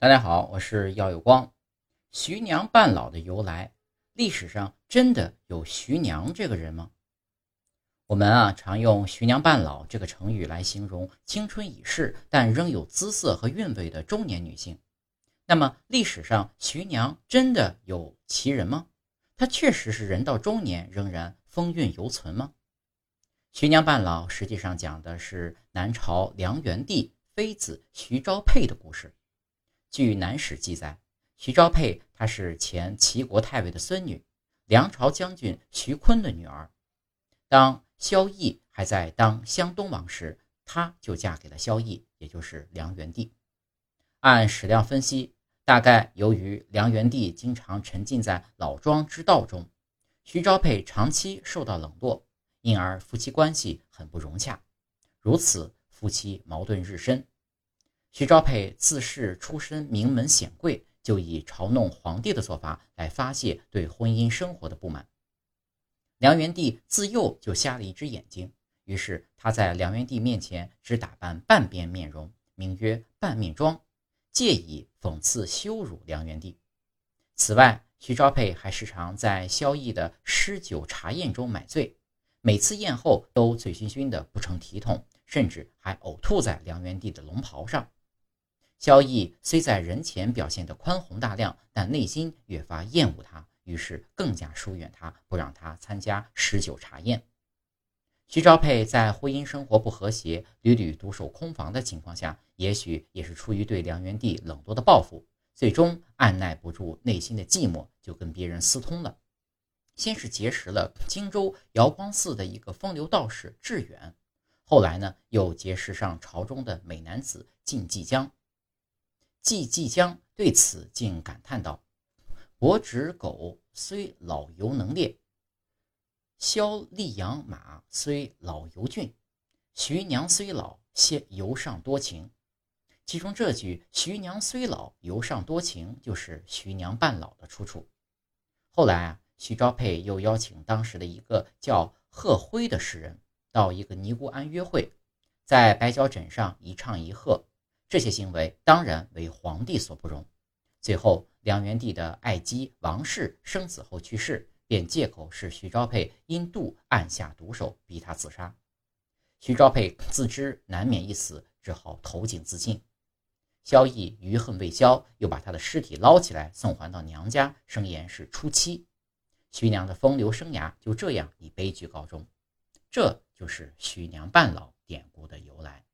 大家好，我是耀有光。徐娘半老的由来，历史上真的有徐娘这个人吗？我们啊常用“徐娘半老”这个成语来形容青春已逝但仍有姿色和韵味的中年女性。那么，历史上徐娘真的有其人吗？她确实是人到中年仍然风韵犹存吗？徐娘半老实际上讲的是南朝梁元帝妃子徐昭佩的故事。据《南史》记载，徐昭佩她是前齐国太尉的孙女，梁朝将军徐坤的女儿。当萧绎还在当湘东王时，她就嫁给了萧绎，也就是梁元帝。按史料分析，大概由于梁元帝经常沉浸在老庄之道中，徐昭佩长期受到冷落，因而夫妻关系很不融洽，如此夫妻矛盾日深。徐昭佩自恃出身名门显贵，就以嘲弄皇帝的做法来发泄对婚姻生活的不满。梁元帝自幼就瞎了一只眼睛，于是他在梁元帝面前只打扮半边面容，名曰半面妆，借以讽刺羞辱梁元帝。此外，徐昭佩还时常在萧绎的诗酒茶宴中买醉，每次宴后都醉醺醺的不成体统，甚至还呕吐在梁元帝的龙袍上。萧绎虽在人前表现得宽宏大量，但内心越发厌恶他，于是更加疏远他，不让他参加诗酒茶宴。徐昭佩在婚姻生活不和谐、屡屡独守空房的情况下，也许也是出于对梁元帝冷落的报复，最终按耐不住内心的寂寞，就跟别人私通了。先是结识了荆州瑶光寺的一个风流道士智远，后来呢，又结识上朝中的美男子靳继江。季季江对此竟感叹道：“伯侄狗虽老犹能猎，萧溧阳马虽老犹俊，徐娘虽老，先犹尚多情。”其中这句“徐娘虽老，犹尚多情”就是徐娘半老的出处。后来啊，徐昭佩又邀请当时的一个叫贺辉的诗人到一个尼姑庵约会，在白脚枕上一唱一和。这些行为当然为皇帝所不容。最后，梁元帝的爱姬王氏生子后去世，便借口是徐昭佩因妒暗下毒手，逼他自杀。徐昭佩自知难免一死，只好投井自尽。萧绎余恨未消，又把他的尸体捞起来送还到娘家，声言是初妻。徐娘的风流生涯就这样以悲剧告终。这就是徐娘半老典故的由来。